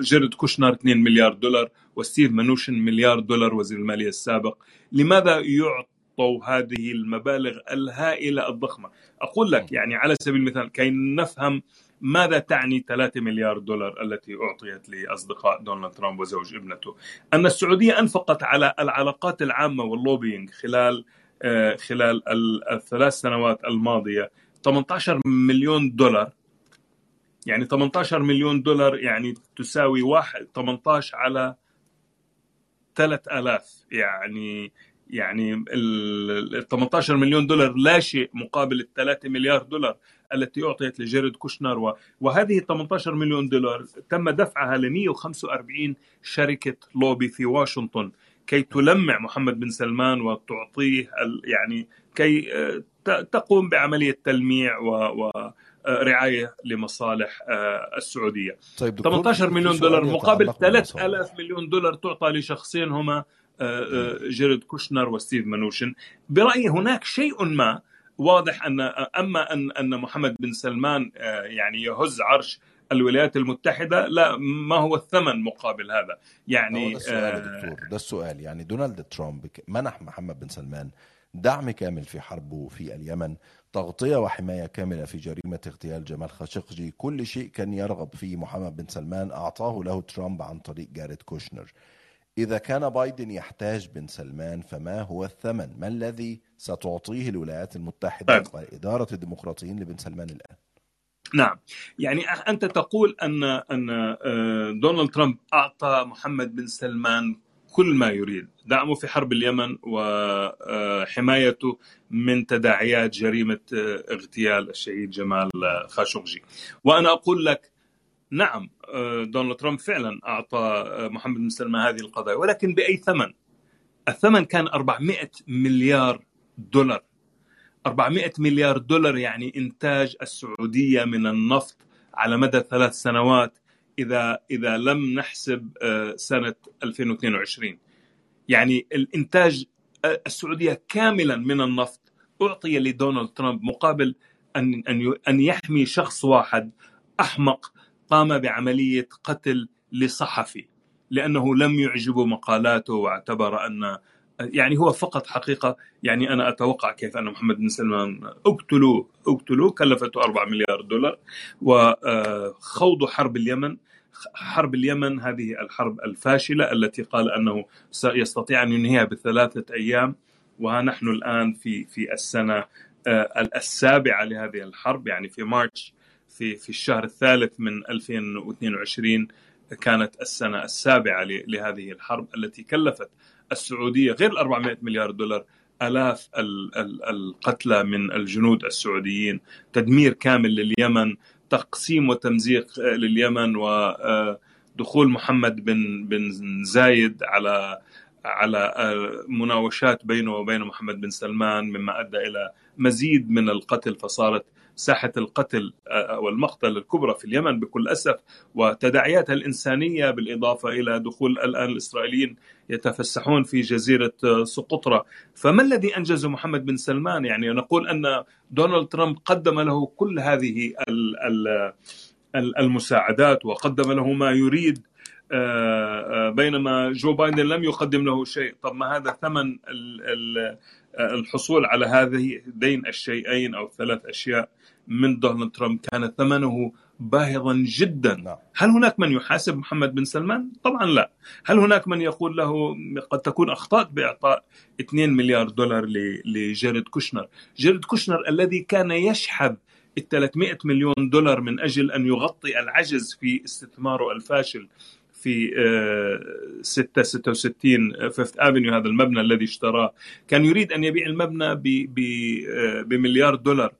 جيرد كوشنر 2 مليار دولار وستيف منوشن مليار دولار وزير المالية السابق؟ لماذا يعطوا هذه المبالغ الهائلة الضخمة؟ أقول لك يعني على سبيل المثال كي نفهم ماذا تعني 3 مليار دولار التي أعطيت لأصدقاء دونالد ترامب وزوج ابنته؟ أن السعودية أنفقت على العلاقات العامة وال lobbying خلال خلال الثلاث سنوات الماضية 18 مليون دولار. يعني 18 مليون دولار يعني تساوي واحد 18 على 3000 يعني يعني ال 18 مليون دولار لا شيء مقابل ال 3 مليار دولار. التي أعطيت لجيرد كوشنر وهذه 18 مليون دولار تم دفعها ل 145 شركة لوبي في واشنطن. كي تلمع محمد بن سلمان وتعطيه يعني كي آه، تقوم بعملية تلميع و رعاية لمصالح آه، السعودية. طيب 18 مليون دولار مقابل 3000 مليون دولار تعطى لشخصين هما آه، جيرد كوشنر وستيف منوشن. برأيي هناك شيء ما واضح ان أما ان أن محمد بن سلمان يعني يهز عرش الولايات المتحدة لا ما هو الثمن مقابل هذا؟ يعني ده السؤال آه دكتور ده السؤال. يعني دونالد ترامب منح محمد بن سلمان دعم كامل في حربه في اليمن تغطية وحماية كاملة في جريمة اغتيال جمال خاشقجي. كل شيء كان يرغب فيه محمد بن سلمان أعطاه له ترامب عن طريق جاريد كوشنر. إذا كان بايدن يحتاج بن سلمان فما هو الثمن؟ ما الذي ستعطيه الولايات المتحدة طيب. وإدارة الديمقراطيين لبن سلمان الآن؟ نعم يعني أنت تقول ان أن آه، دونالد ترامب أعطى محمد بن سلمان كل ما يريد دعمه في حرب اليمن وحمايته من تداعيات جريمة آه، اغتيال الشهيد جمال خاشقجي وأنا أقول لك نعم آه، دونالد ترامب فعلا أعطى محمد بن سلمان هذه القضايا ولكن بأي ثمن؟ الثمن كان 400 مليار دولار. 400 مليار دولار يعني إنتاج السعودية من النفط على مدى ثلاث سنوات إذا إذا لم نحسب آه، سنة 2022 يعني الإنتاج آه، السعودية كاملا من النفط أعطي لدونالد ترامب مقابل أن أن أن يحمي شخص واحد أحمق قام بعملية قتل لصحفي لأنه لم يعجبه مقالاته واعتبر أن يعني هو فقط حقيقة. يعني أنا أتوقع كيف أن محمد بن سلمان أقتلوه أقتلوه كلفته 4 مليار دولار. وخوض حرب اليمن. حرب اليمن هذه الحرب الفاشلة التي قال أنه سيستطيع أن ينهيها بثلاثة أيام. وها نحن الآن في في السنة آه، السابعة لهذه الحرب يعني في مارش في في الشهر الثالث من 2022 كانت السنة السابعة لهذه الحرب التي كلفت السعودية غير ال 400 مليار دولار آلاف القتلى من الجنود السعوديين. تدمير كامل لليمن تقسيم وتمزيق لليمن ودخول محمد بن بن زايد على على مناوشات بينه وبين محمد بن سلمان مما أدى إلى مزيد من القتل فصارت ساحة القتل آه، والمقتل الكبرى في اليمن بكل أسف وتداعياتها الإنسانية بالإضافة إلى دخول الآن الإسرائيليين يتفسحون في جزيرة آه، سقطرى فما الذي أنجزه محمد بن سلمان؟ يعني نقول أن دونالد ترامب قدم له كل هذه المساعدات وقدم له ما يريد آه، بينما جو بايدن لم يقدم له شيء طب ما هذا ثمن الحصول على هذين الشيئين أو ثلاث أشياء من دونالد ترامب كان ثمنه باهظا جدا نعم. هل هناك من يحاسب محمد بن سلمان؟ طبعا لا هل هناك من يقول له قد تكون أخطأت بإعطاء 2 مليار دولار لجيرد كوشنر جيرد كوشنر الذي كان يشحذ ال 300 مليون دولار من أجل أن يغطي العجز في استثماره الفاشل في 666 Fifth Avenue هذا المبنى الذي اشتراه. كان يريد أن يبيع المبنى آه، بمليار دولار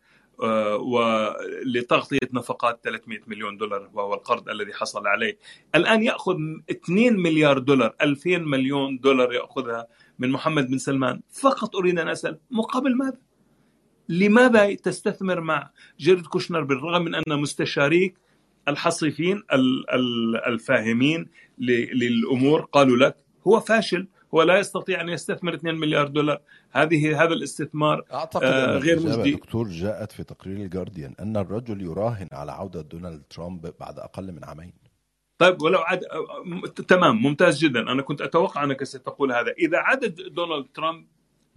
آه، ولتغطية نفقات 300 مليون دولار وهو القرض الذي حصل عليه. الآن يأخذ 2 مليار دولار 2000 مليون دولار يأخذها من محمد بن سلمان. فقط أريد أن أسأل مقابل ماذا؟ لماذا تستثمر مع جيرد كوشنر بالرغم من أن مستشاريك الحصيفين الفاهمين للأمور قالوا لك هو فاشل هو لا يستطيع أن يستثمر 2 مليار دولار. هذه هذا الاستثمار أعتقد آه، غير مجدي. دكتور جاءت في تقرير الجارديان أن الرجل يراهن على عودة دونالد ترامب بعد أقل من عامين. طيب ولو عاد م- تمام ممتاز جدا. أنا كنت أتوقع أنك ستقول هذا. إذا عاد دونالد ترامب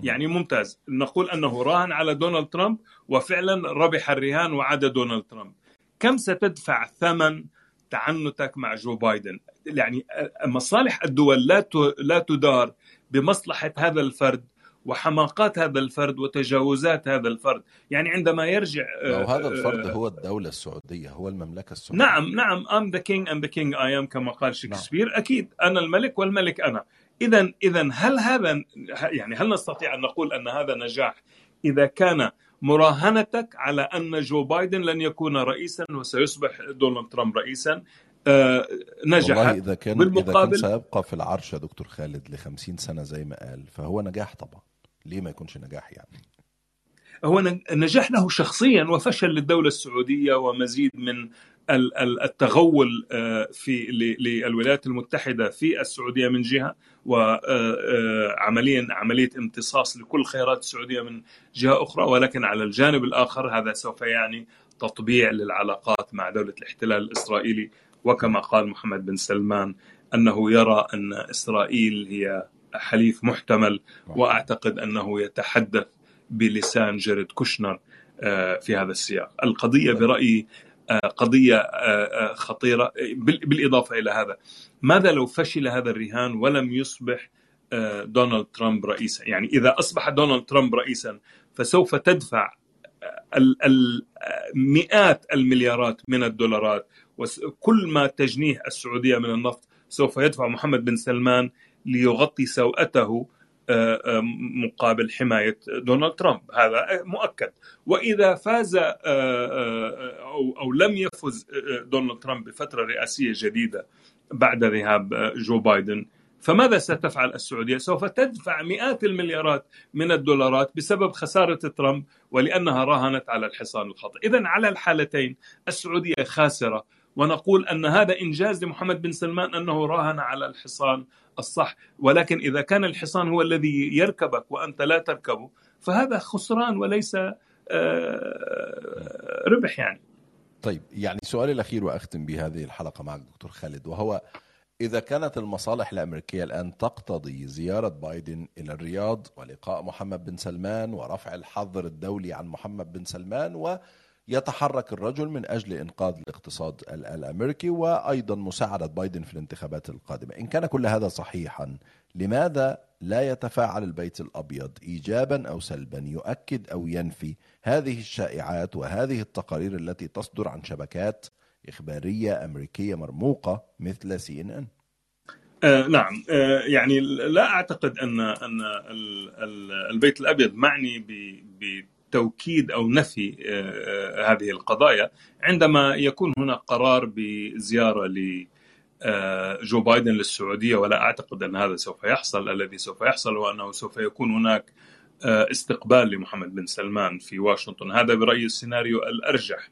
يعني ممتاز. نقول أنه راهن على دونالد ترامب وفعلا ربح الرهان وعاد دونالد ترامب. كم ستدفع ثمن تعنتك مع جو بايدن؟ يعني مصالح الدول لا لا تدار بمصلحة هذا الفرد وحماقات هذا الفرد وتجاوزات هذا الفرد. يعني عندما يرجع لو هذا الفرد هو الدولة السعودية هو المملكة السعودية. نعم نعم I'm the king and the king I am كما قال شكسبير. أكيد أنا الملك والملك أنا. إذا إذا هل هذا يعني هل نستطيع أن نقول أن هذا نجاح؟ إذا كان مراهنتك على أن جو بايدن لن يكون رئيسا وسيصبح دونالد ترامب رئيسا. آه، والله نجحت إذا كان إذا كان سيبقى في العرش يا دكتور خالد لخمسين سنة زي ما قال فهو نجاح طبعا. ليه ما يكونش نجاح يعني؟ هو نجاح له شخصيا وفشل للدولة السعودية ومزيد من التغول آه، في للولايات المتحدة في السعودية من جهة وعمليا عملية امتصاص لكل خيرات السعودية من جهة أخرى ولكن على الجانب الآخر هذا سوف يعني تطبيع للعلاقات مع دولة الاحتلال الإسرائيلي وكما قال محمد بن سلمان أنه يرى أن إسرائيل هي حليف محتمل وأعتقد أنه يتحدث بلسان جيرد كوشنر آه، في هذا السياق. القضية برأيي آه، قضية آه، آه، خطيرة بال- بالإضافة إلى هذا. ماذا لو فشل هذا الرهان ولم يصبح آه، دونالد ترامب رئيسا؟ يعني إذا أصبح دونالد ترامب رئيسا فسوف تدفع مئات المليارات من الدولارات وكل ما تجنيه السعودية من النفط سوف يدفع محمد بن سلمان ليغطي سوءته آه، آه، مقابل حماية دونالد ترامب. هذا مؤكد. وإذا فاز آه، آه، أو أو لم يفز آه، دونالد ترامب بفترة رئاسية جديدة بعد ذهاب آه، جو بايدن فماذا ستفعل السعودية؟ سوف تدفع مئات المليارات من الدولارات بسبب خسارة ترامب ولأنها راهنت على الحصان الخطأ، اذا على الحالتين السعودية خاسرة ونقول أن هذا إنجاز لمحمد بن سلمان أنه راهن على الحصان الصح، ولكن إذا كان الحصان هو الذي يركبك وأنت لا تركبه فهذا خسران وليس آه، ربح يعني. طيب يعني سؤالي الأخير وأختم بهذه الحلقة معك دكتور خالد وهو إذا كانت المصالح الأمريكية الآن تقتضي زيارة بايدن إلى الرياض ولقاء محمد بن سلمان ورفع الحظر الدولي عن محمد بن سلمان ويتحرك الرجل من أجل إنقاذ الاقتصاد ال- الأمريكي وأيضا مساعدة بايدن في الانتخابات القادمة. إن كان كل هذا صحيحا لماذا لا يتفاعل البيت الأبيض إيجابا أو سلبا؟ يؤكد أو ينفي هذه الشائعات وهذه التقارير التي تصدر عن شبكات إخبارية أمريكية مرموقة مثل سي إن إن آه نعم. آه يعني لا أعتقد ان أن ال- ال- البيت الأبيض معني ب- بتوكيد أو نفي آه آه هذه القضايا عندما يكون هناك قرار بزيارة ل آه، جو بايدن للسعودية ولا أعتقد أن هذا سوف يحصل الذي سوف يحصل هو أنه سوف يكون هناك استقبال لمحمد بن سلمان في واشنطن. هذا برأيي السيناريو الأرجح.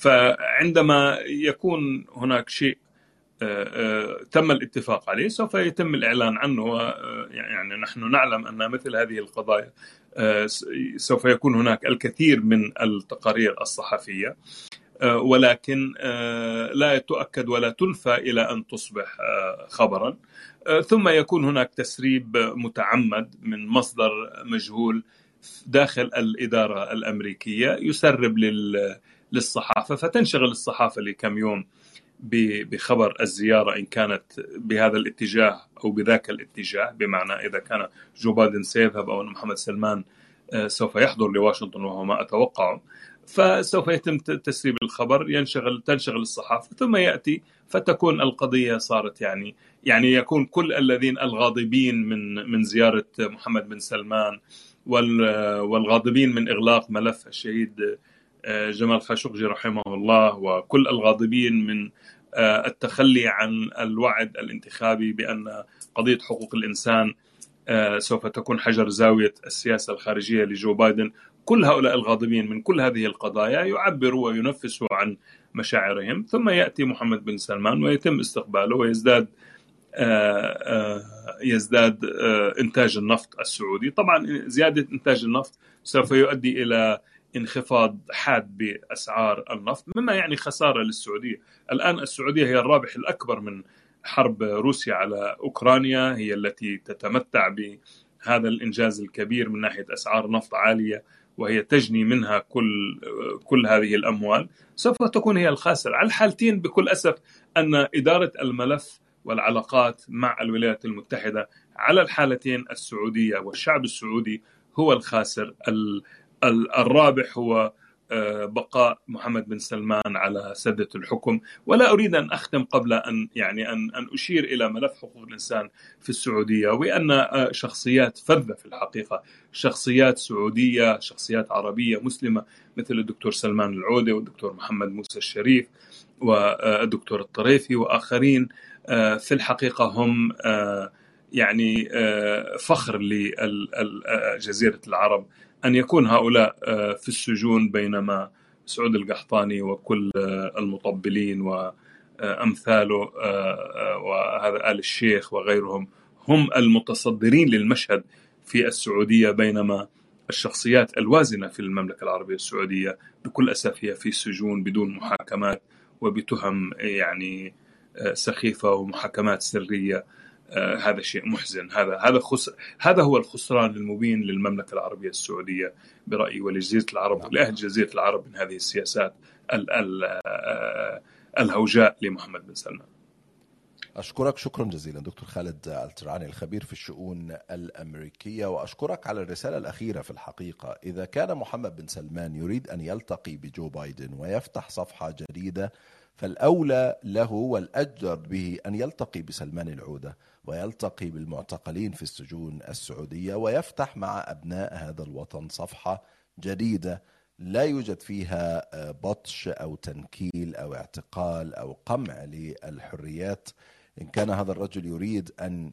فعندما يكون هناك شيء تم الاتفاق عليه سوف يتم الإعلان عنه يعني نحن نعلم أن مثل هذه القضايا سوف يكون هناك الكثير من التقارير الصحفية آه، ولكن آه، لا تؤكد ولا تنفى إلى أن تصبح آه، خبرا. آه، ثم يكون هناك تسريب متعمد من مصدر مجهول داخل الإدارة الأمريكية يسرب لل- للصحافة فتنشغل الصحافة لكم يوم بخبر الزيارة إن كانت بهذا الاتجاه أو بذاك الاتجاه بمعنى إذا كان جو بايدن سيذهب أو أن محمد سلمان آه، سوف يحضر لواشنطن وهو ما أتوقعه فسوف يتم تسريب الخبر ينشغل تنشغل الصحافة ثم يأتي فتكون القضية صارت يعني يعني يكون كل الذين الغاضبين من من زيارة محمد بن سلمان وال- والغاضبين من إغلاق ملف الشهيد جمال خاشقجي رحمه الله وكل الغاضبين من آه، التخلي عن الوعد الانتخابي بأن قضية حقوق الإنسان آه، سوف تكون حجر زاوية السياسة الخارجية لجو بايدن. كل هؤلاء الغاضبين من كل هذه القضايا يعبروا وينفسوا عن مشاعرهم. ثم يأتي محمد بن سلمان ويتم استقباله ويزداد يزداد إنتاج النفط السعودي. طبعا زيادة إنتاج النفط سوف يؤدي إلى انخفاض حاد بأسعار النفط مما يعني خسارة للسعودية. الآن السعودية هي الرابح الأكبر من حرب روسيا على أوكرانيا هي التي تتمتع بهذا الإنجاز الكبير من ناحية أسعار نفط عالية وهي تجني منها كل كل هذه الأموال. سوف تكون هي الخاسرة. على الحالتين بكل أسف أن إدارة الملف والعلاقات مع الولايات المتحدة على الحالتين السعودية والشعب السعودي هو الخاسر. الرابح هو آه، بقاء محمد بن سلمان على سدة الحكم. ولا أريد أن أختم قبل أن يعني أن أن أشير إلى ملف حقوق الإنسان في السعودية وأن آه، شخصيات فذة في الحقيقة. شخصيات سعودية شخصيات عربية مسلمة مثل الدكتور سلمان العودة والدكتور محمد موسى الشريف والدكتور الطريفي وآخرين آه، في الحقيقة هم يعني فخر لجزيرة العرب أن يكون هؤلاء آه، في السجون بينما سعود القحطاني وكل آه، المطبلين وأمثاله آه، وهذا آل الشيخ وغيرهم هم المتصدرين للمشهد في السعودية بينما الشخصيات الوازنة في المملكة العربية السعودية بكل أسف هي في سجون بدون محاكمات وبتهم يعني سخيفة ومحاكمات سرية. آه، هذا شيء محزن هذا هذا خس... هذا هو الخسران المبين للمملكة العربية السعودية برأيي ولجزيرة العرب نعم. ولاهل جزيرة العرب من هذه السياسات ال... ال... آه، الهوجاء لمحمد بن سلمان. أشكرك شكرا جزيلا دكتور خالد الترعاني الخبير في الشؤون الأمريكية وأشكرك على الرسالة الأخيرة في الحقيقة إذا كان محمد بن سلمان يريد أن يلتقي بجو بايدن ويفتح صفحة جديدة فالأولى له والأجدر به أن يلتقي بسلمان العودة ويلتقي بالمعتقلين في السجون السعودية ويفتح مع أبناء هذا الوطن صفحة جديدة لا يوجد فيها بطش أو تنكيل أو اعتقال أو قمع للحريات. إن كان هذا الرجل يريد أن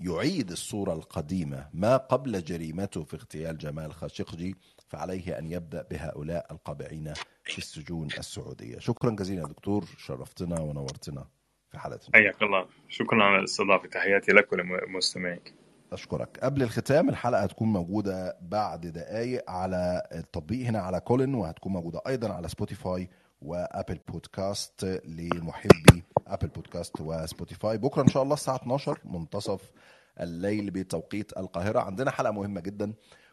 يعيد الصورة القديمة ما قبل جريمته في اغتيال جمال خاشقجي فعليه أن يبدأ بهؤلاء القابعين في السجون السعودية. شكرا جزيلا دكتور شرفتنا ونورتنا في حلقتنا. حياك الله. شكرا على الاستضافة. تحياتي لك ولمستمعيك. أشكرك. قبل الختام الحلقة هتكون موجودة بعد دقايق على التطبيق هنا على Callin وهتكون موجودة أيضا على Spotify و Apple Podcast لمحبي Apple Podcast و Spotify. بكرة إن شاء الله الساعة 12 منتصف الليل بتوقيت القاهرة. عندنا حلقة مهمة جدا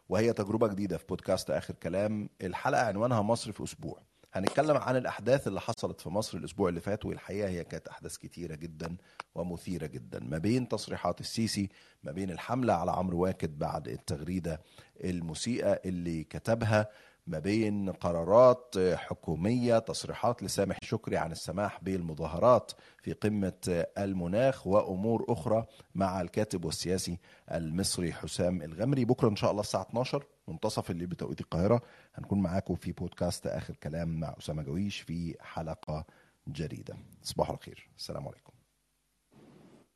وهي تجربة جديدة في بودكاست آخر كلام. الحلقة عنوانها مصر في أسبوع. هنتكلم عن الأحداث اللي حصلت في مصر الأسبوع اللي فات والحقيقة هي كانت أحداث كتيرة جدا ومثيرة جدا ما بين تصريحات السيسي ما بين الحملة على عمرو واكد بعد التغريدة المسيئة اللي كتبها. ما بين قرارات حكومية تصريحات لسامح شكري عن السماح بالمظاهرات في قمة المناخ وأمور أخرى مع الكاتب والسياسي المصري حسام الغمري. بكرة إن شاء الله الساعة 12 منتصف الليل بتوقيت القاهرة هنكون معاكم في بودكاست آخر كلام مع أسامة جويش في حلقة جديدة. صباح الخير. السلام عليكم.